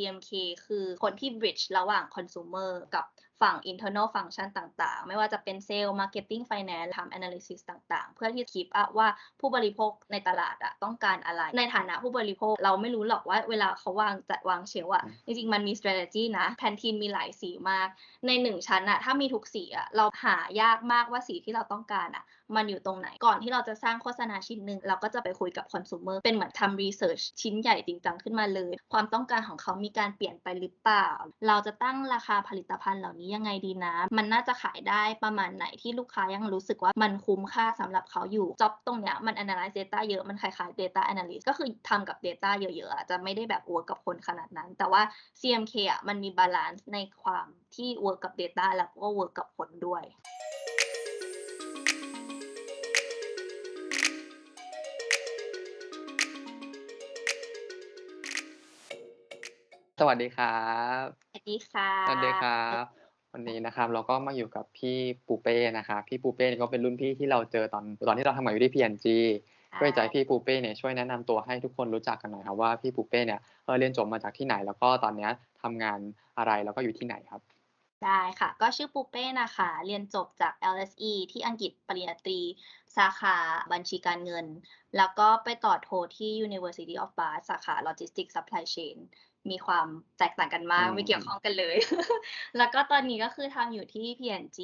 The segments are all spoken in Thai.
CMK คือคนที่ bridge ระหว่าง consumer กับฝั่ง internal function ต่างๆ ไม่ว่าจะเป็น sales marketing finance ทำ analysis ต่างๆ เพื่อที่ keep up ว่าผู้บริโภคในตลาดอะต้องการอะไร ในฐานะผู้บริโภคเราไม่รู้หรอกว่าเวลาเขาวางจัดวางเชลฟ์อะจริงๆ มันมี strategy นะ แพนทีนมีหลายสีมาก ในหนึ่งชั้นอะถ้ามีทุกสีอะเราหายากมากว่าสีที่เราต้องการอะ มันอยู่ตรงไหน ก่อนที่เราจะสร้างโฆษณาชิ้นหนึ่งเราก็จะไปคุยกับคอน sumer เป็นเหมือนทำ research ชิ้นใหญ่จริงจังขึ้นมาเลย ความต้องการของเขามีการเปลี่ยนไปหรือเปล่า เราจะตั้งราคาผลิตภัณฑ์เหล่านี้ยังไงดีนะ มันน่าจะขายได้ประมาณไหนที่ลูกค้ายังรู้สึกว่ามันคุ้มค่าสำหรับเขาอยู่จ็อบตรงเนี้ยมัน analyze data เยอะมันคล้ายๆ data analyst ก็คือทำกับ data เยอะๆอะจะไม่ได้แบบ work กับคนขนาดนั้น แต่ว่า CMK อะมันมี balance ในความที่ work กับ data แล้วก็ work กับคนด้วย สวัสดีครับ สวัสดีค่ะ สวัสดีครับ วันนี้นะครับเราก็มาอยู่กับพี่ปูเป้นะครับพี่ปูเป้เนี่ยก็เป็นรุ่นพี่ที่เราเจอตอนตอนที่เราทำงานอยู่ที่ P&G ก็อยากจะให้พี่ปูเป้เนี่ยช่วยแนะนำตัวให้ทุกคนรู้จักกันหน่อยครับว่าพี่ปูเป้เนี่ยเออเรียนจบมาจากที่ไหน แล้วก็ตอนเนี้ยทำงานอะไรแล้วก็อยู่ที่ไหนครับได้ค่ะ ก็ชื่อปูเป้นะคะ เรียนจบจาก LSE ที่อังกฤษปริญญาตรี สาขาบัญชีการเงิน แล้วก็ไปต่อโทที่ University of Bath สาขา Logistics Supply Chain มีความแตกต่างกันมากอืมไม่เกี่ยวข้องกันเลย แล้วก็ตอนนี้ก็คือทำอยู่ที่ P&G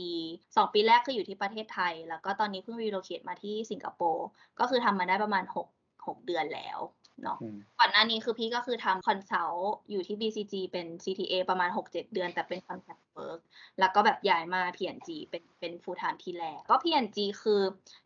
สองปีแรกคืออยู่ที่ประเทศไทย แล้วก็ตอนนี้เพิ่ง relocate มาที่สิงคโปร์ก็คือทำมาได้ประมาณ 6 6 เดือนแล้วเนาะอืมก่อนหน้านี้คือพี่ก็คือทำ consult อยู่ที่ BCG เป็น CTA ประมาณ 6-7 เดือน แต่เป็น contract work แล้วก็แบบย้ายมา P&G เป็นเป็น full time ที่แรก ก็ P&G คือ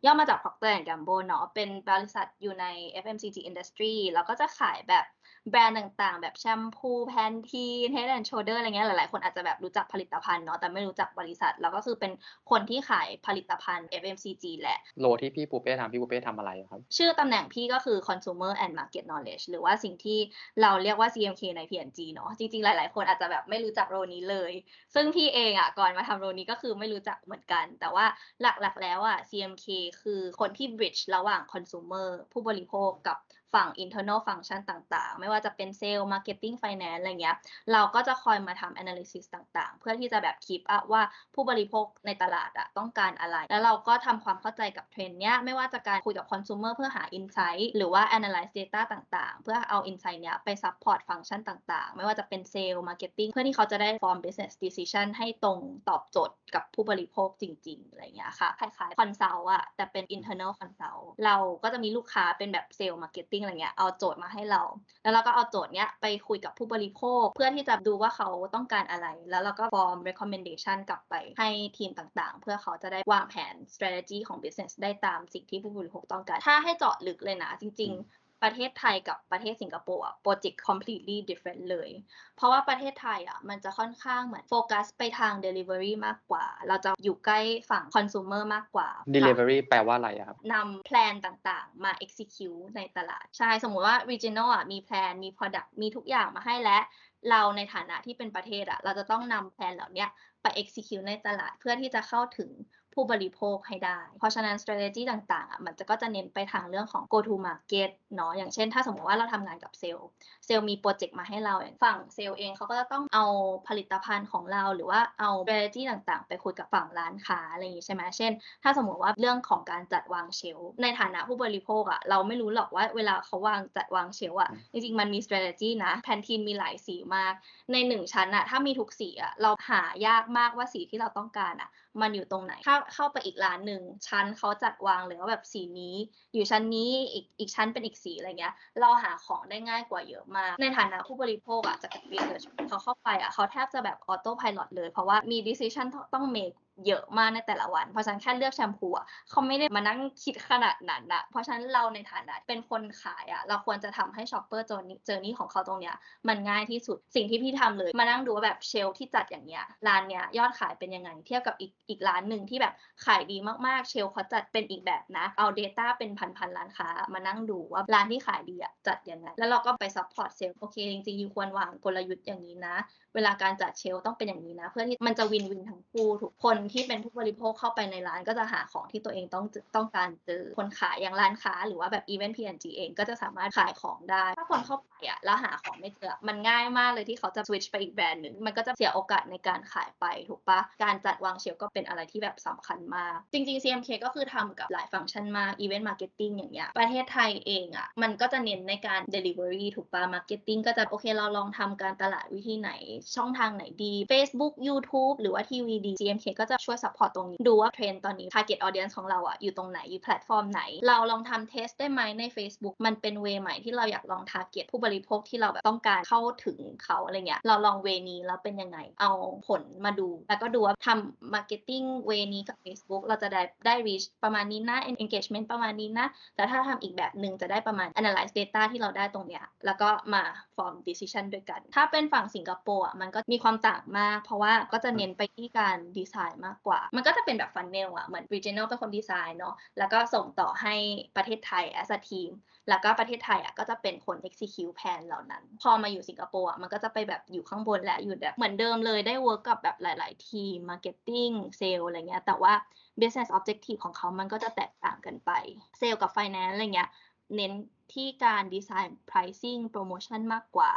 ย่อมาจาก Procter Gamble เนาะเป็นบริษัทอยู่ใน FMCG industry แล้วก็จะขายแบบแบรนด์ต่างๆ แบบแชมพูแพนทีน Head and Shoulder อะไรเงี้ยหลายๆ คนอาจจะแบบรู้จักผลิตภัณฑ์เนาะแต่ไม่รู้จักบริษัท แล้วก็คือเป็นคนที่ขายผลิตภัณฑ์ FMCG แหละโลที่พี่ปูเป้ทำพี่ปูเป้ทำอะไรครับ ชื่อตำแหน่งพี่ก็คือือ consumer and market knowledge หรือว่าสิ่งที่เราเรียกว่า CMK ใน P&G เนาะจริงๆ หลายๆ คนอาจจะแบบไม่รู้จักโรนี้เลย ซึ่งพี่เองอะก่อนมาทำโรนี้ก็คือไม่รู้จักเหมือนกัน แต่ว่าหลักๆแล้วอะ CMK คือคนที่ bridge ระหว่าง consumer ผู้บริโภคกับ ฝั่ง internal function ต่างๆ ไม่ว่าจะเป็น sales marketing finance อะไรเงี้ย เราก็จะคอยมาทำ analysis ต่างๆ เพื่อที่จะแบบ keep up ว่าผู้บริโภคในตลาดอะต้องการอะไร แล้วเราก็ทำความเข้าใจกับเทรนเนี้ย ไม่ว่าจะการคุยกับ consumer เพื่อหา insight หรือว่า analyze data ต่างๆ เพื่อเอา insight เนี้ยไป support function ต่างๆ ไม่ว่าจะเป็น sales marketing เพื่อที่เขาจะได้ form business decision ให้ตรงตอบโจทย์กับผู้บริโภคจริง ๆ อะไรเงี้ยค่ะ คล้ายๆ consult อะแต่เป็น internal consult เราก็จะมีลูกค้าเป็นแบบ sales marketing อะไรเงี้ยเอาโจทย์มาให้เรา แล้วเราก็เอาโจทย์เนี้ยไปคุยกับผู้บริโภค เพื่อที่จะดูว่าเขาต้องการอะไร แล้วเราก็ฟอร์ม recommendation กลับไปให้ทีมต่างๆ เพื่อเขาจะได้วางแผน strategy ของ business ได้ตามสิ่งที่ผู้บริโภคต้องการ ถ้าให้เจาะลึกเลยนะจริง ๆ ประเทศไทยกับประเทศสิงคโปร์อะโปรเจกต์ completely different เลย เพราะว่าประเทศไทยอะมันจะค่อนข้างเหมือนโฟกัสไปทาง delivery มากกว่า เราจะอยู่ใกล้ฝั่ง consumer มากกว่า delivery แปลว่าอะไรอะครับนำแพลนต่างๆ มา execute ในตลาด ใช่ สมมุติว่า regional อะมีแพลนมี product มีทุกอย่างมาให้แล้วเราในฐานะที่เป็นประเทศอะเราจะต้องนำแพลนเหล่าเนี้ยไป execute ในตลาดเพื่อที่จะเข้าถึง ผู้บริโภคให้ได้ เพราะฉะนั้น strategy ต่างๆอะมันจะก็จะเน้นไปทางเรื่องของ go to market เนาะอย่างเช่น ถ้าสมมติว่าเราทำงานกับ sales sales มี project มาให้เราอย่างฝั่งเซลล์เองเขาก็จะต้องเอาผลิตภัณฑ์ของเราหรือว่าเอา strategy ต่างๆ ไปคุยกับฝั่งร้านค้าอะไรอย่างงี้ใช่ไหมเช่น ถ้าสมมติว่าเรื่องของการจัดวาง shelf ในฐานะผู้บริโภคอะเราไม่รู้หรอกว่าเวลาเขาวางจัดวาง shelf อะอืมจริงๆมันมี strategy นะแพนทีนมีหลายสีมาก ในหนึ่งชั้นอะถ้ามีทุกสีอะเราหายากมากว่าสีที่เราต้องการอะมันอยู่ตรงไหนถ้าเข้าไปอีกร้านหนึ่งชั้นเขาจัดวางเลยว่าแบบสีนี้ อยู่ชั้นนี้อีกอีกชั้นเป็นอีกสีอะไรเงี้ย เราหาของได้ง่ายกว่าเยอะมาก ในฐานะผู้บริโภคอะจากการ research เขาเข้าไปอะเขาแทบจะแบบ autopilot เลย เพราะว่ามี decision ต้อง make เยอะมากในแต่ละวัน เพราะฉะนั้นแค่เลือกแชมพูอะเขาไม่ได้มานั่งคิดขนาดนั้นอะเพราะฉะนั้นเราในฐานะเป็นคนขายอะเราควรจะทำให้ shopper journey journey ของเขาตรงเนี้ยมันง่ายที่สุดสิ่งที่พี่ทำเลยมานั่งดูว่าแบบ shelf ที่จัดอย่างเงี้ยร้านเนี้ยยอดขายเป็นยังไงเทียบกับอีกอีกร้านหนึ่งที่แบบขายดีมากๆ shelf เขาจัดเป็นอีกแบบนะเอา Data เป็นพันๆร้านค้ามานั่งดูว่าร้านที่ขายดีอะจัดยังไงแล้วเราก็ไป support sales โอเคจริงๆ you ควรวางกลยุทธ์อย่างนี้นะเวลาการจัด shelf ต้องเป็นอย่างนี้นะ เพื่อที่มันจะ win-win ทั้งคู่ทุกคนที่เป็นผู้บริโภคเข้าไปในร้านก็จะหาของที่ตัวเองต้องต้องการเจอคนขายอย่างร้านค้า หรือว่าแบบอีเวนต์ P&G เองก็จะสามารถขายของได้ ถ้าคนเข้าไปอะแล้วหาของไม่เจอ มันง่ายมากเลยที่เขาจะ switch ไปอีกแบรนด์หนึ่งมันก็จะเสียโอกาสในการขายไปถูกปะการจัดวาง shelf ก็เป็นอะไรที่แบบสำคัญมาก จริงๆ CMK ก็คือทำกับหลายฟังก์ชันมาก even Marketing อย่างเงี้ยประเทศไทยเองอะมันก็จะเน้นในการ Delivery ถูกปะ Marketing ก็จะโอเคเราลองทำการตลาดวิธีไหนช่องทางไหนดี Facebook YouTube หรือว่าทีวีดี CMK ก็จะช่วย support ตรงนี้ ดูว่าเทรนด์ตอนนี้ target audience ของเราอะอยู่ตรงไหน อยู่แพลตฟอร์มไหน เราลองทำ test ได้ไหมใน Facebook มันเป็น way ใหม่ที่เราอยากลอง target ผู้บริโภคที่เราแบบต้องการเข้าถึงเขาอะไรเงี้ยเราลอง way นี้แล้วเป็นยังไง เอาผลมาดู แล้วก็ดูว่าทำ marketing way นี้กับ Facebook เราจะได้ได้ reach ประมาณนี้นะ engagement ประมาณนี้นะ แต่ถ้าทำอีกแบบหนึ่งจะได้ประมาณ analyze data ที่เราได้ตรงเนี้ยแล้วก็มา form decision ด้วยกัน ถ้าเป็นฝั่งสิงคโปร์อะมันก็มีความต่างมาก เพราะว่าก็จะเน้นไปที่การดีไซน์มากกว่า มันก็จะเป็นแบบ funnel อะเหมือน regional เป็นคนดีไซน์เนาะแล้วก็ส่งต่อให้ประเทศไทย as a team แล้วก็ประเทศไทยอะก็จะเป็นคน execute plan เหล่านั้น พอมาอยู่สิงคโปร์อะมันก็จะไปแบบอยู่ข้างบนและอยู่แบบเหมือนเดิมเลยได้ work กับแบบหลาย ๆ ทีม marketing sale อะไรเงี้ยแต่ว่า business objective ของเขามันก็จะแตกต่างกันไป เซลกับ finance อะไรเงี้ยเน้นที่การดีไซน์ pricing promotion มากกว่า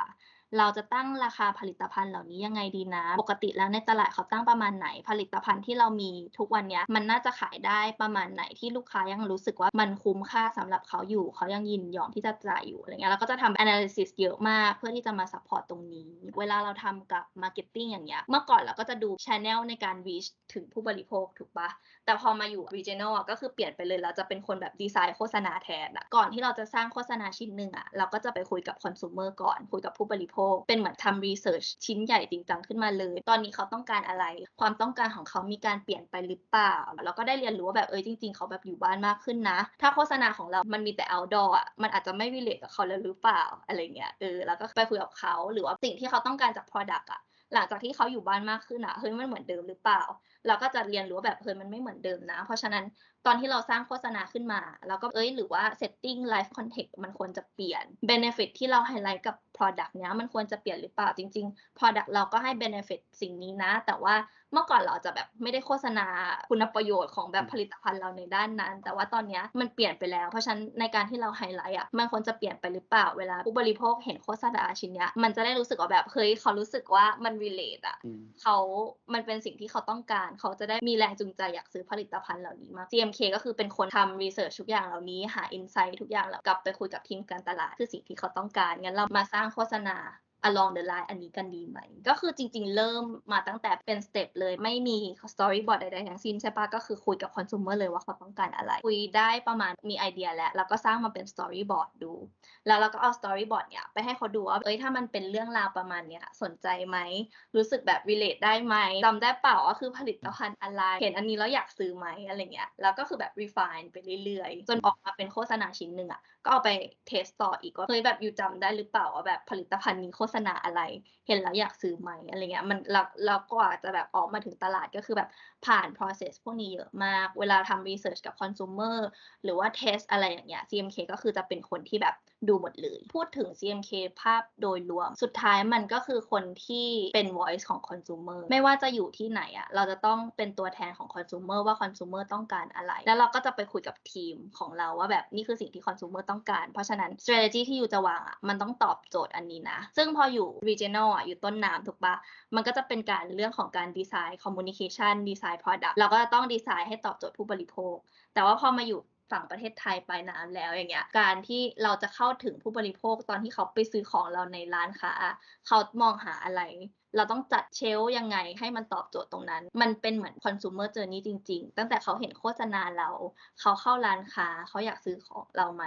เราจะตั้งราคาผลิตภัณฑ์เหล่านี้ยังไงดีนะ ปกติแล้วในตลาดเขาตั้งประมาณไหน ผลิตภัณฑ์ที่เรามีทุกวันนี้มันน่าจะขายได้ประมาณไหนที่ลูกค้ายังรู้สึกว่ามันคุ้มค่าสำหรับเขาอยู่เขายังยินยอมที่จะจ่ายอยู่อะไรเงี้ยเราก็จะทำ analysis เยอะมากเพื่อที่จะมา support ตรงนี้ เวลาเราทำกับ marketing อย่างเงี้ยเมื่อก่อนเราก็จะดู channel ในการ reach ถึงผู้บริโภคถูกปะแต่พอมาอยู่ regional อะก็คือเปลี่ยนไปเลยเราจะเป็นคนแบบดีไซน์โฆษณาแทนอะก่อนที่เราจะสร้างโฆษณาชิ้นหนึ่งอะเราก็จะไปคุยกับ consumer ก่อนคุยกับผู้บริโภคเป็นเหมือนทำรีเสิร์ชชิ้นใหญ่จริงจังขึ้นมาเลย ตอนนี้เขาต้องการอะไร ความต้องการของเขามีการเปลี่ยนไปหรือเปล่า แล้วก็ได้เรียนรู้ว่าแบบเออจริง ๆ เขาแบบอยู่บ้านมากขึ้นนะ ถ้าโฆษณาของเรา มันมีแต่ outdoor อะมันอาจจะไม่วิเลตกับเขาแล้วหรือเปล่าอะไรเงี้ยเออแล้วก็ไปคุยกับเขาหรือว่าสิ่งที่เขาต้องการจาก product อะหลังจากที่เขาอยู่บ้านมากขึ้นอะเฮ้ยมันเหมือนเดิมหรือเปล่า เราก็จะเรียนรู้ว่าแบบเฮ้ยมันไม่เหมือนเดิมนะ เพราะฉะนั้นตอนที่เราสร้างโฆษณาขึ้นมา เราก็เอ้ยหรือว่า setting life context มันควรจะเปลี่ยน benefit ที่เราไฮไลท์กับ product เนี้ยมันควรจะเปลี่ยนหรือเปล่าจริง ๆ product เราก็ให้ benefit สิ่งนี้นะ แต่ว่าเมื่อก่อนเราจะแบบไม่ได้โฆษณาคุณประโยชน์ของแบบผลิตภัณฑ์เราในด้านนั้น แต่ว่าตอนเนี้ยมันเปลี่ยนไปแล้ว เพราะฉะนั้นในการที่เราไฮไลท์อะมันควรจะเปลี่ยนไปหรือเปล่าเวลาผู้บริโภคเห็นโฆษณาชิ้นเนี้ยมันจะได้รู้สึกว่าแบบเฮ้ยเขารู้สึกว่ามัน relate อะอืมเขามันเป็นสิ่งที่เขาต้องการเขาจะได้มีแรงจูงใจอยากซื้อผลิตภัณฑ์เหล่านี้มาก CMK ก็คือเป็นคนทำ research ทุกอย่างเหล่านี้หา insight ทุกอย่างแล้วกลับไปคุยกับทีมการตลาด คือสิ่งที่เขาต้องการงั้นเรามาสร้างโฆษณา along the line อันนี้กันดีไหม ก็คือจริง ๆ เริ่มมาตั้งแต่เป็น step เลยไม่มี storyboard ใดๆทั้งสิ้นใช่ปะก็คือคุยกับ consumer เลยว่าเขาต้องการอะไร คุยได้ประมาณมีไอเดียแล้วแล้วก็สร้างมาเป็น storyboard ดู แล้วเราก็เอา storyboard เนี่ยไปให้เขาดูว่าเอ้ยถ้ามันเป็นเรื่องราวประมาณเนี้ยสนใจไหมรู้สึกแบบ relate ได้ไหมจำได้เปล่าว่าคือผลิตภัณฑ์อะไรเห็นอันนี้แล้วอยากซื้อไหมอะไรเงี้ยแล้วก็คือแบบ refine ไปเรื่อยๆ จนออกมาเป็นโฆษณาชิ้นหนึ่งอะก็เอาไปเทสต่ออีกว่าเฮ้ยแบบอยู่จำได้หรือเปล่าว่าแบบผลิตภัณฑ์นี้โฆษษณาอะไร เห็นแล้วอยากซื้อไหมอะไรเงี้ยมันเราเรากว่าจะแบบออกมาถึงตลาดก็คือแบบผ่าน process พวกนี้เยอะมาก เวลาทำ research กับ consumer หรือว่า test อะไรอย่างเงี้ย CMK ก็คือจะเป็นคนที่แบบดูหมดเลย พูดถึง CMK ภาพโดยรวม สุดท้ายมันก็คือคนที่เป็น voice ของ consumer ไม่ว่าจะอยู่ที่ไหนอะเราจะต้องเป็นตัวแทนของ consumer ว่า consumer ต้องการอะไร แล้วเราก็จะไปคุยกับทีมของเราว่าแบบนี่คือสิ่งที่ consumer ต้องการ เพราะฉะนั้น strategy ที่อยู่จะวางอะมันต้องตอบโจทย์อันนี้นะ ซึ่งพออยู่ regional อะอยู่ต้นน้ำถูกปะมันก็จะเป็นการเรื่องของการดีไซน์ communication ดีไซน์ product เราก็จะต้องดีไซน์ให้ตอบโจทย์ผู้บริโภค แต่ว่าพอมาอยู่ฝั่งประเทศไทยไปนานแล้วอย่างเงี้ย การที่เราจะเข้าถึงผู้บริโภคตอนที่เขาไปซื้อของเราในร้านค้าเขามองหาอะไร เราต้องจัดเชลฟ์ยังไงให้มันตอบโจทย์ตรงนั้น มันเป็นเหมือน consumer journey จริง ๆ ตั้งแต่เขาเห็นโฆษณาเรา เขาเข้าร้านค้า เขาอยากซื้อของเราไหม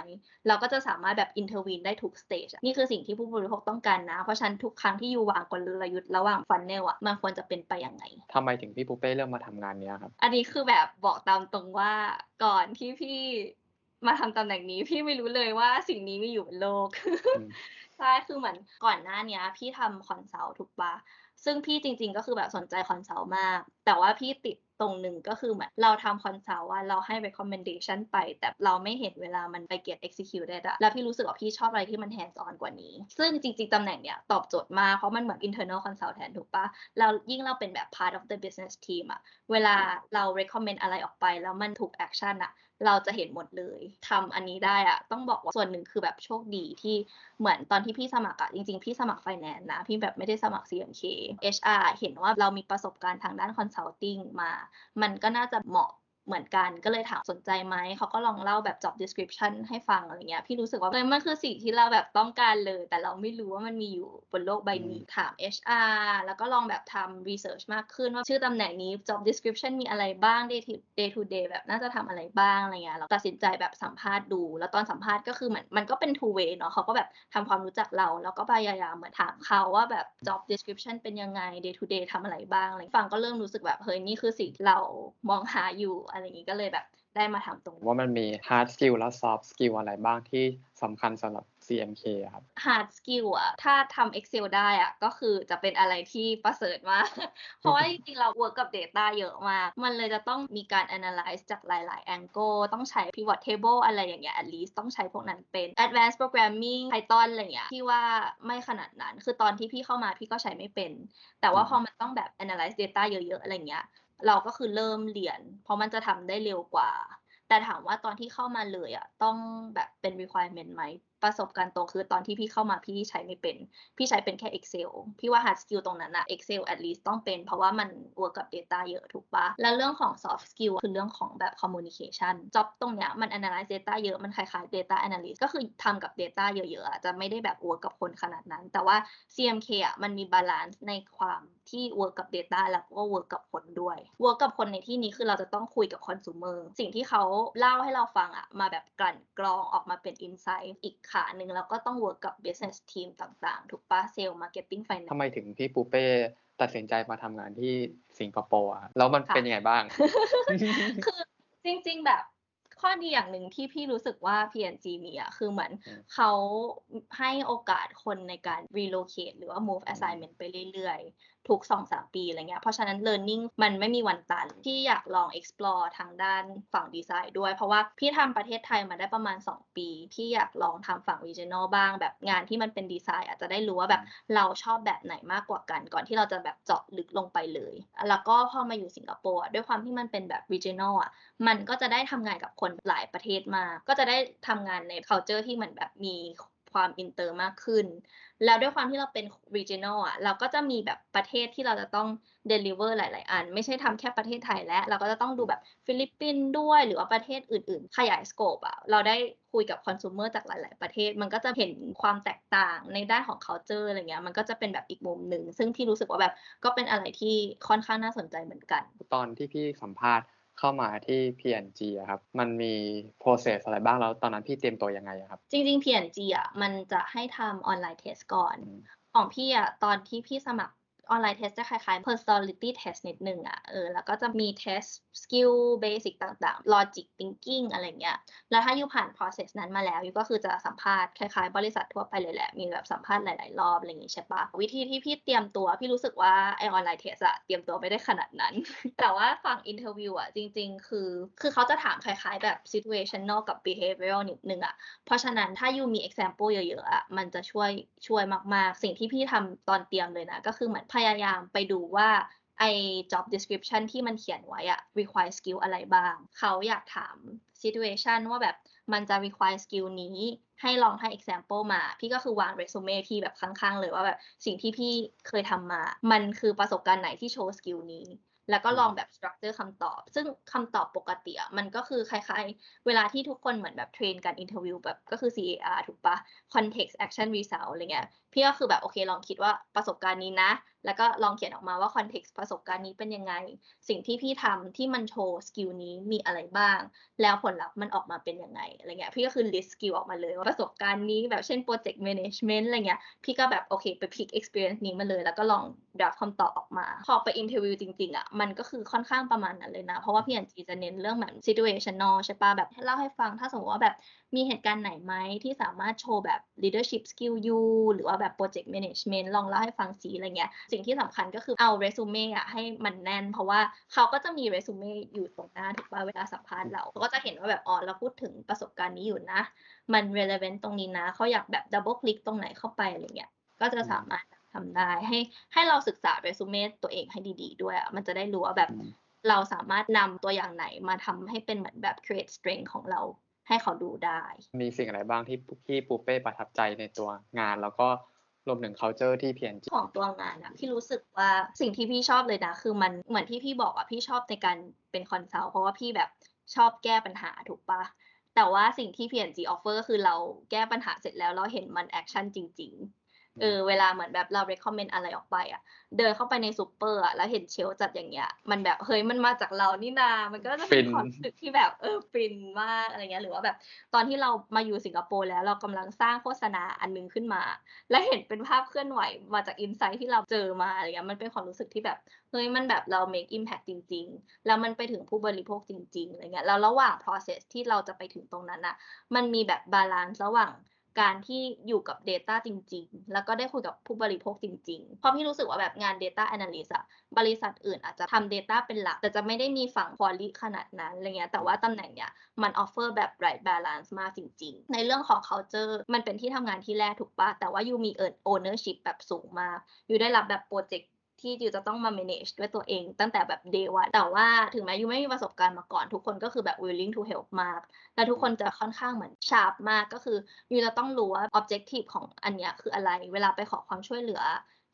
เราก็จะสามารถแบบ intervene ได้ทุก stage อะนี่คือสิ่งที่ผู้บริโภคต้องการนะ เพราะฉะนั้นทุกครั้งที่อยู่วางกลยุทธ์ระหว่าง funnel อะมันควรจะเป็นไปยังไงทำไมถึงพี่ปูเป้เริ่มมาทำงานเนี้ยครับ อันนี้คือแบบบอกตามตรงว่าก่อนที่พี่ มาทำตำแหน่งนี้ พี่ไม่รู้เลยว่าสิ่งนี้มีอยู่บนโลกอืมใช่คือเหมือนก่อนหน้าเนี้ยพี่ทำ consult ถูกปะซึ่งพี่จริง ๆ ก็คือแบบสนใจ consult มาก แต่ว่าพี่ติดตรงหนึ่งก็คือเหมือนเราทำ consult ว่าเราให้ recommendation ไป แต่เราไม่เห็นเวลามันไป get executed อะแล้วพี่รู้สึกว่าพี่ชอบอะไรที่มัน hands on กว่านี้ ซึ่งจริง ๆ ตำแหน่งเนี้ยตอบโจทย์มากเพราะมันเหมือน internal consultant ถูกปะแล้วยิ่งเราเป็นแบบ part of the business team อะเวลาเรา recommend อะไรออกไป แล้วมันถูก action อะ เราจะเห็นหมดเลยทำอันนี้ได้อะต้องบอกว่าส่วนหนึ่งคือแบบโชคดีที่เหมือนตอนที่พี่สมัครอะจริง ๆ พี่สมัครไฟแนนซ์นะ พี่แบบไม่ได้สมัคร CMK HR เห็นว่าเรามีประสบการณ์ทางด้าน consulting มา มันก็น่าจะเหมาะ เหมือนกันก็เลยถามสนใจไหมเขาก็ลองเล่าแบบ job description ให้ฟังอะไรเงี้ยพี่รู้สึกว่าเฮ้ยมันคือสิ่งที่เราแบบต้องการเลย แต่เราไม่รู้ว่ามันมีอยู่บนโลกใบนี้ถาม HR แล้วก็ลองแบบทำ research มากขึ้นว่าชื่อตำแหน่งนี้ job description มีอะไรบ้าง day to day to day แบบน่าจะทำอะไรบ้างอะไรเงี้ยเราตัดสินใจแบบสัมภาษณ์ดู แล้วตอนสัมภาษณ์ก็คือเหมือนมันก็เป็น two way เนาะเขาก็แบบทำความรู้จักเรา แล้วก็พยายามเหมือนถามเขาว่าแบบ job description เป็นยังไง day to day ทำอะไรบ้างอะไรฟังก็เริ่มรู้สึกแบบเฮ้ยนี่คือสิ่งที่เรามองหาอยู่อะไรอย่างงี้ก็เลยแบบได้มาทำตรงนี้ว่ามันมี hard skill และ soft skill อะไรบ้างที่สำคัญสำหรับ CMK อะครับ hard skill อะถ้าทำ Excel ได้อะก็คือจะเป็นอะไรที่ประเสริฐมาก เพราะว่าจริงๆ เรา work กับ data เยอะมาก มันเลยจะต้องมีการ analyze จากหลาย ๆ angle ต้องใช้ pivot table อะไรอย่างเงี้ย at least ต้องใช้พวกนั้นเป็น advanced programming Python อะไรเงี้ยพี่ว่าไม่ขนาดนั้น คือตอนที่พี่เข้ามาพี่ก็ใช้ไม่เป็น แต่ว่าอืมพอมันต้องแบบ analyze data เยอะ ๆ อะไรเงี้ย เราก็คือเริ่มเรียน เพราะมันจะทำได้เร็วกว่า แต่ถามว่าตอนที่เข้ามาเลยอะต้องแบบเป็น requirement ไหมประสบการณ์ตรงคือตอนที่พี่เข้ามาพี่ใช้ไม่เป็น พี่ใช้เป็นแค่ Excel พี่ว่า hard skill ตรงนั้นอะ Excel at least ต้องเป็น เพราะว่ามัน work กับ data เยอะถูกปะแล้วเรื่องของ soft skill คือเรื่องของแบบ communication job ตรงเนี้ยมัน analyze data เยอะมันคล้ายๆ data analyst ก็คือทำกับ data เยอะๆอะจะไม่ได้แบบ work กับคนขนาดนั้น แต่ว่า CMK อะมันมี balance ในความที่ work กับ data แล้วก็ work กับคนด้วย work กับคนในที่นี้คือเราจะต้องคุยกับ consumer สิ่งที่เขาเล่าให้เราฟังอะมาแบบกลั่นกรองออกมาเป็น insight อีกขาหนึ่งแล้วก็ต้อง work กับ business team ต่างๆ ถูกปะ sales marketing ทำ finance ไมถึงพี่ปูเป้ตัดสินใจมาทำงานที่สิงคโปร์อะครับแล้วมันค่ะเป็นยังไงบ้าง คือจริง ๆ แบบข้อดีอย่างหนึ่งที่พี่รู้สึกว่า P&G มีอะคือเหมือนอืมเขาให้โอกาสคนในการ relocate หรือว่า move อืม assignment ไปเรื่อยๆ ทุก 2-3 ปีอะไรเงี้ย เพราะฉะนั้น learning มันไม่มีวันตัน ที่อยากลอง explore ทางด้านฝั่งดีไซน์ด้วย เพราะว่าพี่ทำประเทศไทยมาได้ประมาณ 2 ปี พี่อยากลองทำฝั่ง regional บ้าง แบบงานที่มันเป็นดีไซน์อาจจะได้รู้ว่าแบบเราชอบแบบไหนมากกว่ากัน ก่อนที่เราจะแบบเจาะลึกลงไปเลย แล้วก็พอมาอยู่สิงคโปร์อะด้วยความที่มันเป็นแบบ regional อะ มันก็จะได้ทำงานกับคนหลายประเทศมากก็จะได้ทำงานใน culture ที่มันแบบมี ความอินเตอร์มากขึ้น แล้วด้วยความที่เราเป็น regional อะเราก็จะมีแบบประเทศที่เราจะต้อง deliver หลาย ๆ อัน ไม่ใช่ทำแค่ประเทศไทยแล้วเราก็จะต้องดูแบบฟิลิปปินส์ด้วยหรือว่าประเทศอื่น ๆ ขยาย scope อะเราได้คุยกับ consumer จากหลาย ๆ ประเทศ มันก็จะเห็นความแตกต่างในด้านของ culture อะไรเงี้ยมันก็จะเป็นแบบอีกมุมหนึ่งซึ่งพี่รู้สึกว่าแบบก็เป็นอะไรที่ค่อนข้างน่าสนใจเหมือนกัน ตอนที่พี่สัมภาษณ์ เข้ามาที่ P&G อะครับ มันมี process อะไรบ้างแล้ว ตอนนั้นพี่เตรียมตัวยังไงอะครับ จริง ๆ P&G อะมันจะให้ทำออนไลน์เทสก่อนอืมของพี่อะตอนที่พี่สมัคร online test จะคล้ายๆ personality test นิดนึงอะเออแล้วก็จะมี test skill basic ต่างๆ logic thinking อะไรเงี้ยแล้วถ้าอยู่ผ่าน process นั้นมาแล้ว you ก็คือจะสัมภาษณ์คล้ายๆ บริษัททั่วไปเลยแหละ มีแบบสัมภาษณ์หลายๆ รอบอะไรอย่างงี้ใช่ปะวิธีที่พี่เตรียมตัว พี่รู้สึกว่าไอ้ online test อะเตรียมตัวไม่ได้ขนาดนั้น แต่ว่าฝั่ง interview อะจริง ๆ คือ คือเขาจะถามคล้ายๆ แบบ situational กับ behavioral นิดนึงอะเพราะฉะนั้นถ้า you มี example เยอะๆอะมันจะช่วยช่วยมากๆ สิ่งที่พี่ทำตอนเตรียมเลยนะก็คือเหมือนพยายามไปดูว่าไอ้ job description ที่มันเขียนไว้อะ require skill อะไรบ้าง เขาอยากถาม situation ว่าแบบมันจะ require skill นี้ให้ลองให้ example มา พี่ก็คือวาง resume พี่แบบข้างๆ เลยว่าแบบสิ่งที่พี่เคยทำมา มันคือประสบการณ์ไหนที่โชว์ skill นี้ แล้วก็ลองแบบ structure คำตอบ ซึ่งคำตอบปกติอะมันก็คือคล้ายๆ เวลาที่ทุกคนเหมือนแบบ train การ interview แบบก็คือ CAR ถูกปะ context action result อะไรเงี้ย พี่ก็คือแบบโอเคลองคิดว่าประสบการณ์นี้นะ แล้วก็ลองเขียนออกมาว่า context ประสบการณ์นี้เป็นยังไง สิ่งที่พี่ทำที่มันโชว์ skill นี้มีอะไรบ้าง แล้วผลลัพธ์มันออกมาเป็นยังไงอะไรเงี้ยพี่ก็คือ list skill ออกมาเลยว่าประสบการณ์นี้แบบเช่น project management อะไรเงี้ยพี่ก็แบบโอเคไป pick experience นี้มาเลย แล้วก็ลอง draft คำตอบออกมา พอไป interview จริงๆอะมันก็คือค่อนข้างประมาณนั้นเลยนะ เพราะว่า P&G จะเน้นเรื่องแบบ situational ใช่ปะแบบเล่าให้ฟังถ้าสมมติว่าแบบมีเหตุการณ์ไหนไหมที่สามารถโชว์แบบ leadership skill ยูหรือว่าแบบ project management ลองเล่าให้ฟังสิอะไรเงี้ย สิ่งที่สำคัญก็คือเอาเรซูเม่อะให้มันแน่น เพราะว่าเขาก็จะมีเรซูเม่อยู่ตรงหน้าถูกป่ะเวลาสัมภาษณ์เราเขาก็จะเห็นว่าแบบอ๋อเราพูดถึงประสบการณ์นี้อยู่นะ มัน relevant ตรงนี้นะเขาอยากแบบ double click ตรงไหนเข้าไปอะไรเงี้ยก็จะสามารถทำได้ให้ให้เราศึกษาเรซูเม่ตัวเองให้ดี ๆ ด้วยอะมันจะได้รู้ว่าแบบอืมเราสามารถนำตัวอย่างไหนมาทำให้เป็นเหมือนแบบ create strength ของเรา ให้เขาดูได้ มีสิ่งอะไรบ้างที่พี่ปูเป้ประทับใจในตัวงาน แล้วก็รวมถึง culture ที่ P&G ของตัวงานอะพี่รู้สึกว่าสิ่งที่พี่ชอบเลยนะ คือมันเหมือนที่พี่บอกอะพี่ชอบในการเป็น consult เพราะว่าพี่แบบชอบแก้ปัญหาถูกปะแต่ว่าสิ่งที่ P&G offer ก็คือเราแก้ปัญหาเสร็จแล้วเราเห็นมัน action จริง ๆ เออเวลาเหมือนแบบเรา recommend อะไรออกไปอะ เดินเข้าไปในซูเปอร์อะแล้วเห็น shelf จัดอย่างเงี้ย มันแบบเฮ้ยมันมาจากเรานี่นา มันก็จะเป็นฟินความรู้สึกที่แบบเออฟินมากอะไรเงี้ยหรือว่าแบบ ตอนที่เรามาอยู่สิงคโปร์แล้วเรากำลังสร้างโฆษณาอันนึงขึ้นมา และเห็นเป็นภาพเคลื่อนไหวมาจาก insight ที่เราเจอมาอะไรเงี้ยมันเป็นความรู้สึกที่แบบเฮ้ยมันแบบเรา make impact จริง ๆ แล้วมันไปถึงผู้บริโภคจริงๆอะไรเงี้ยแล้วระหว่าง process ที่เราจะไปถึงตรงนั้นอะ มันมีแบบ balance ระหว่าง การที่อยู่กับ Data จริง ๆ แล้วก็ได้คุยกับผู้บริโภคจริง ๆ เพราะพี่รู้สึกว่าแบบงาน Data Analyst อะบริษัทอื่นอาจจะทำ Data เป็นหลัก แต่จะไม่ได้มีฝั่ง Quality ขนาดนั้นอะไรเงี้ยแต่ว่าตำแหน่งเนี้ยมัน offer แบบ right balance มากจริง ๆ ในเรื่องของ culture มันเป็นที่ทำงานที่แรกถูกปะแต่ว่ายูมีเอิร์ ownership แบบสูงมาก you ได้รับแบบโปรเจกต์ ที่ you จะต้องมา manage ด้วยตัวเองตั้งแต่แบบ day one แต่ว่าถึงแม้ยูไม่มีประสบการณ์มาก่อน ทุกคนก็คือแบบ willing to help มาก และทุกคนจะค่อนข้างเหมือนชาร์ปมากก็คือยูจะต้องรู้ว่า objective ของอันเนี้ยคืออะไร เวลาไปขอความช่วยเหลือ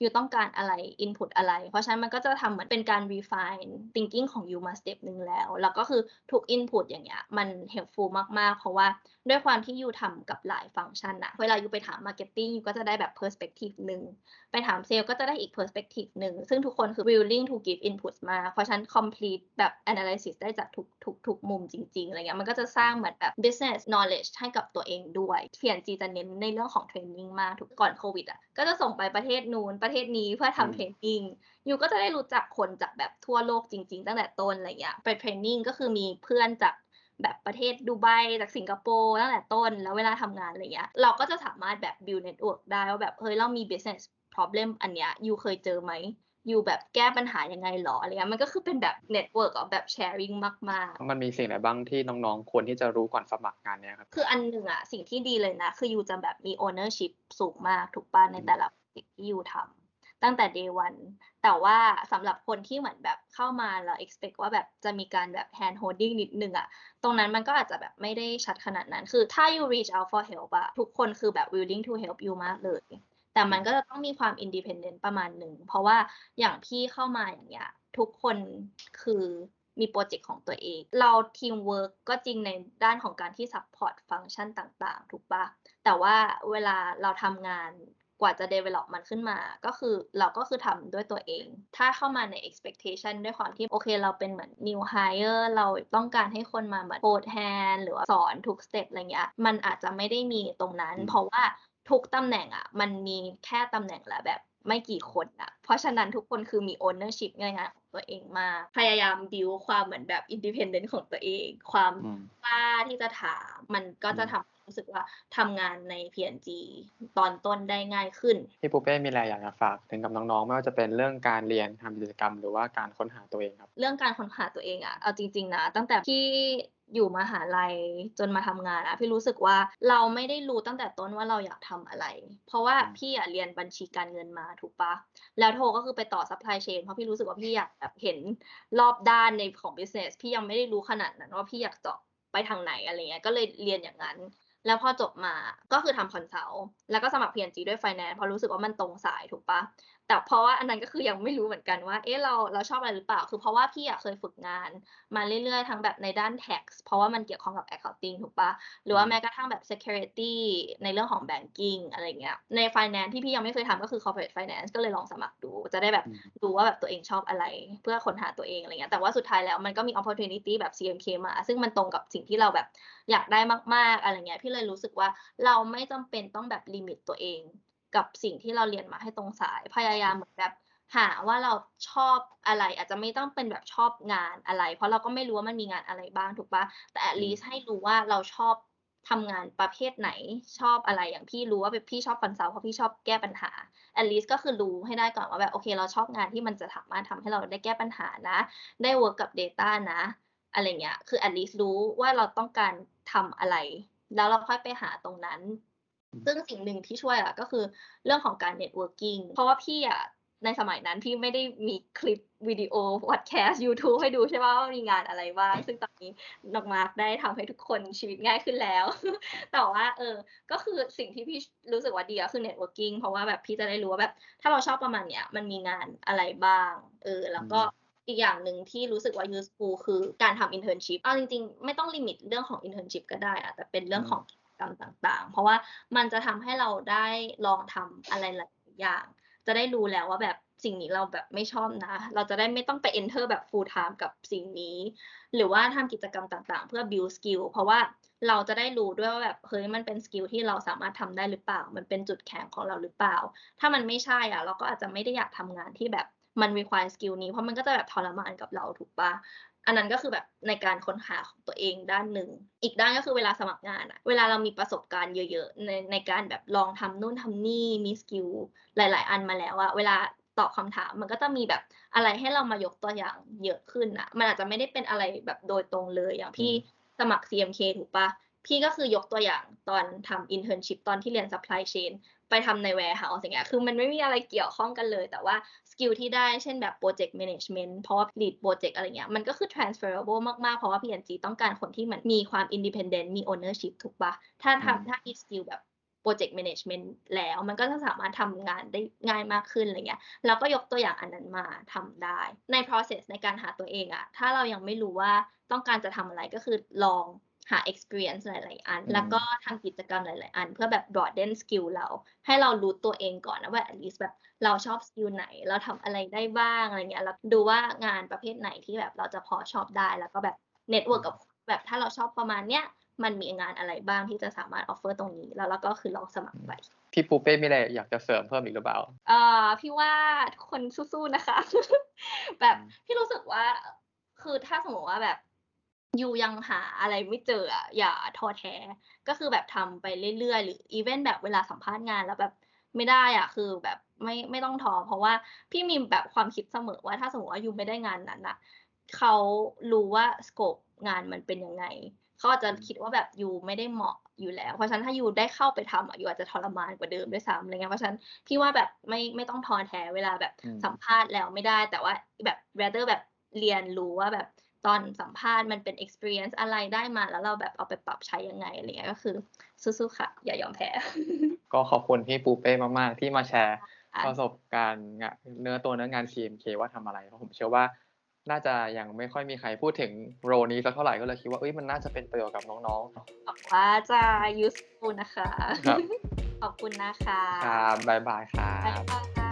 ยูต้องการอะไร input อะไร เพราะฉะนั้นมันก็จะทำเหมือนเป็นการ refine thinking ของยูมา step หนึ่งแล้ว แล้วก็คือทุก input อย่างเงี้ยมัน helpful มาก ๆ เพราะว่าด้วยความที่ยูทำกับหลายฟังก์ชันอะเวลายูไปถาม marketing ยูก็จะได้แบบ perspective หนึ่งไปถามเซลล์ก็จะได้อีก perspective หนึ่งซึ่งทุกคนคือ willing to give input มา เพราะฉะนั้น complete แบบ analysis ได้จากทุกทุกทุกมุมจริง ๆ อะไรเงี้ยมันก็จะสร้างเหมือนแบบ business knowledge ให้กับตัวเองด้วย P&G จะเน้นในเรื่องของ training มากทุกก่อนโควิดอะก็จะส่งไปประเทศนูนประเทศนี้เพื่ออืมทำ training ยูก็จะได้รู้จักคนจากแบบทั่วโลกจริง ๆ ตั้งแต่ต้นอะไรเงี้ยไป training ก็คือมีเพื่อนจากแบบประเทศดูไบจากสิงคโปร์ตั้งแต่ต้น แล้วเวลาทำงานอะไรเงี้ยเราก็จะสามารถแบบ build network ได้ว่าแบบเฮ้ยเรามี business problem อันเนี้ยยูเคยเจอไหมยูแบบแก้ปัญหายังไงหรออะไรเงี้ยมันก็คือเป็นแบบ network of แบบ sharing มากๆ มันมีสิ่งไหนบ้างที่น้องๆควรที่จะรู้ก่อนสมัครงานเนี้ยครับ คืออันหนึ่งอะสิ่งที่ดีเลยนะ คือยูจะแบบมี ownership สูงมากถูกป่ะในแต่ละสิ่ง ที่ you ทำตั้งแต่ day one แต่ว่าสำหรับคนที่เหมือนแบบเข้ามาแล้ว expect ว่าแบบจะมีการแบบ hand holding นิดนึงอะตรงนั้นมันก็อาจจะแบบไม่ได้ชัดขนาดนั้น คือถ้า you reach out for help อะทุกคนคือแบบ willing to help you มากเลยแต่มันก็จะต้องมีความ independent ประมาณหนึ่ง เพราะว่าอย่างพี่เข้ามาอย่างเงี้ย ทุกคนคือมีโปรเจกต์ของตัวเอง เราทีมเวิร์กก็จริงในด้านของการที่ support ฟังก์ชันต่างๆ ถูกปะแต่ว่าเวลาเราทำงาน กว่าจะ develop มันขึ้นมาก็คือเราก็คือทำด้วยตัวเอง ถ้าเข้ามาใน expectation ด้วยความที่โอเคเราเป็นเหมือน new hire เราต้องการให้คนมาเหมือนโ o ดแ hand หรือว่าสอนทุกสเต็ปอะไรเงี้ยมันอาจจะไม่ได้มีตรงนั้นอืมเพราะว่าทุกตำแหน่งอะมันมีแค่ตำแหน่งละแบบไม่กี่คนอะเพราะฉะนั้นทุกคนคือมี ownership ในงานของตัวเองมากพยายาม build ความเหมือนแบบ independent ของตัวเอง ความอืมกล้าที่จะถาม มันก็จะอืมทำให้ รู้สึกว่าทำงานใน P&G ตอนต้นได้ง่ายขึ้น พี่ปูเป้มีอะไรอยากจะฝากถึงกับน้องๆ ไม่ว่าจะเป็นเรื่องการเรียนทำกิจกรรม หรือว่าการค้นหาตัวเองครับ เรื่องการค้นหาตัวเองอะเอาจริง ๆ นะ ตั้งแต่พี่อยู่มหาลัยจนมาทำงานอะพี่รู้สึกว่าเราไม่ได้รู้ตั้งแต่ต้นว่าเราอยากทำอะไร เพราะว่าอืมพี่อะเรียนบัญชีการเงินมาถูกปะแล้วโทก็คือไปต่อ supply chain เพราะพี่รู้สึกว่าพี่อยากแบบเห็นรอบด้านในของ business พี่ยังไม่ได้รู้ขนาดนั้นว่าพี่อยากเจาะไปทางไหนอะไรเงี้ยก็เลยเรียนอย่างนั้น แล้วพอจบมาก็คือทำ consult แล้วก็สมัคร P&G ด้วยไฟแนนซ์เพราะรู้สึกว่ามันตรงสายถูกปะแต่เพราะว่าอันนั้นก็คือยังไม่รู้เหมือนกันว่า เอ๊ะเราเราชอบอะไรหรือเปล่า คือเพราะว่าพี่อะเคยฝึกงานมาเรื่อยๆ ทั้งแบบในด้าน tax เพราะว่ามันเกี่ยวข้องกับ accounting ถูกปะหรือว่าอืมแม้กระทั่งแบบ security ในเรื่องของ banking อะไรเงี้ย ใน finance ที่พี่ยังไม่เคยทำก็คือ corporate finance ก็เลยลองสมัครดู จะได้แบบอืมดูว่าแบบตัวเองชอบอะไร เพื่อค้นหาตัวเองอะไรเงี้ย แต่ว่าสุดท้ายแล้วมันก็มี opportunity แบบ CMK มา ซึ่งมันตรงกับสิ่งที่เราแบบอยากได้มาก ๆ อะไรเงี้ย พี่เลยรู้สึกว่าเราไม่จำเป็นต้องแบบ limit ตัวเอง กับสิ่งที่เราเรียนมาให้ตรงสายพยายามเหมือนแบบหาว่าเราชอบอะไร อาจจะไม่ต้องเป็นแบบชอบงานอะไร เพราะเราก็ไม่รู้ว่ามันมีงานอะไรบ้างถูกปะแต่ at อืม least ให้รู้ว่าเราชอบทำงานประเภทไหนชอบอะไรอย่างพี่รู้ว่าแบบพี่ชอบ consult เพราะพี่ชอบแก้ปัญหา at least ก็คือรู้ให้ได้ก่อนว่าแบบโอเค เราชอบงานที่มันจะสามารถทำให้เราได้แก้ปัญหานะ ได้ work กับ data นะ อะไรเงี้ยคือ at least รู้ว่าเราต้องการทำอะไร แล้วเราค่อยไปหาตรงนั้น ซึ่งสิ่งหนึ่งที่ช่วยอะก็คือเรื่องของการ networking เพราะว่าพี่อะในสมัยนั้นพี่ไม่ได้มีคลิปวิดีโอพอดแคสต์ YouTube ให้ดูใช่ไหมว่ามีงานอะไรบ้าง ซึ่งตอนนี้นอกมาร์กได้ทำให้ทุกคนชีวิตง่ายขึ้นแล้ว แต่ว่าเออ ก็คือสิ่งที่พี่รู้สึกว่าดีก็คือ networking เพราะว่าแบบพี่จะได้รู้ว่าแบบ ถ้าเราชอบประมาณเนี้ยมันมีงานอะไรบ้าง เออ แล้วก็อีกอย่างหนึ่งที่รู้สึกว่า useful คือการทำ internship เอาจริงๆ ไม่ต้องลิมิตเรื่องของ internship ก็ได้อะแต่เป็นเรื่องของ กิจกรรมต่างๆ เพราะว่ามันจะทำให้เราได้ลองทำอะไรหลายอย่าง จะได้รู้แล้วว่าแบบสิ่งนี้เราแบบไม่ชอบนะ เราจะได้ไม่ต้องไป enter แบบ full time กับสิ่งนี้ หรือว่าทำกิจกรรมต่างๆ เพื่อ build skill เพราะว่าเราจะได้รู้ด้วยว่าแบบเฮ้ยมันเป็น skill ที่เราสามารถทำได้หรือเปล่า มันเป็นจุดแข็งของเราหรือเปล่า ถ้ามันไม่ใช่อะ เราก็อาจจะไม่ได้อยากทำงานที่แบบมัน require skill นี้เพราะมันก็จะแบบทรมานกับเราถูกปะ อันนั้นก็คือแบบในการค้นหาของตัวเองด้านหนึ่ง อีกด้านก็คือเวลาสมัครงานอะเวลาเรามีประสบการณ์เยอะๆในในการแบบลองทำนู่นทำนี่มี skill หลาย ๆ อันมาแล้วอะเวลาตอบคำถามมันก็จะมีแบบอะไรให้เรามายกตัวอย่างเยอะขึ้นอะมันอาจจะไม่ได้เป็นอะไรแบบโดยตรงเลยอย่างพี่สมัคร CMK ถูกปะพี่ก็คือยกตัวอย่างตอนทำ internship ตอนที่เรียน supply chain ไปทำใน warehouse อย่างเงี้ย คือมันไม่มีอะไรเกี่ยวข้องกันเลย แต่ว่า skill ที่ได้เช่นแบบ project management เพราะว่า lead project อะไรเงี้ย มันก็คือ transferable มากๆ เพราะว่า P&G ต้องการคนที่มันมีความ independent มี ownership ถูกปะถ้าอืมทำถ้ามี skill แบบ project management แล้วมันก็จะสามารถทำงานได้ง่ายมากขึ้นอะไรเงี้ยเราก็ยกตัวอย่างอันนั้นมาทำได้ ใน process ในการหาตัวเองอะถ้าเรายังไม่รู้ว่าต้องการจะทำอะไรก็คือลอง หา experience หลาย ๆ อันอืมแล้วก็ทำกิจกรรมหลาย ๆ อัน เพื่อแบบ broaden skill เรา ให้เรารู้ตัวเองก่อนนะว่า at least แบบเราชอบสกิลไหน เราทำอะไรได้บ้างอะไรเงี้ยแล้วดูว่างานประเภทไหนที่แบบเราจะพอชอบได้ แล้วก็แบบ network กับแบบถ้าเราชอบประมาณเนี้ย มันมีงานอะไรบ้างที่จะสามารถ offer ตรงนี้ แล้วเราก็คือลองสมัครไป พี่ปูเป้มีอะไรอยากจะเสริมเพิ่มอีกหรือเปล่าเอ่อพี่ว่าทุกคนสู้ ๆ นะคะ แบบอืมพี่รู้สึกว่า คือถ้าสมมติว่าแบบ ยูยังหาอะไรไม่เจออะอย่าท้อแท้ ก็คือแบบทำไปเรื่อยๆ หรืออีเวนแบบเวลาสัมภาษณ์งานแล้วแบบไม่ได้อะคือแบบไม่ไม่ต้องท้อเพราะว่าพี่มีแบบความคิดเสมอว่าถ้าสมมติว่ายูไม่ได้งานนั้นอะเขารู้ว่าสโคปงานมันเป็นยังไงเขาอาจจะคิดว่าแบบยูไม่ได้เหมาะอยู่แล้ว เพราะฉะนั้นถ้ายูได้เข้าไปทำอะยูอาจจะทรมานกว่าเดิมด้วยซ้ำอะไรเงี้ยเพราะฉะนั้นพี่ว่าแบบไม่ไม่ต้องท้อแท้เวลาแบบอืมสัมภาษณ์แล้วไม่ได้ แต่ว่าแบบ rather แบบเรียนรู้ว่าแบบ ตอนสัมภาษณ์มันเป็น experience อะไรได้มาแล้วเราแบบเอาไปปรับใช้ยังไงอะไรเงี้ยก็คือสู้ๆค่ะ อย่ายอมแพ้ ก็ขอบคุณพี่ปูเป้มาก ๆ ที่มาแชร์ค่ะประสบการณ์งานเนื้อตัวเนื้องาน CMK ว่าทำอะไร เพราะผมเชื่อว่าน่าจะยังไม่ค่อยมีใครพูดถึงโรนี้สักเท่าไหร่ก็เลยคิดว่าเอ้ยมันน่าจะเป็นประโยชน์กับน้องๆเนอะหวังว่าจะ useful นะคะครับขอบคุณนะคะ ครับ บ๊ายบายครับ๊ายบบาย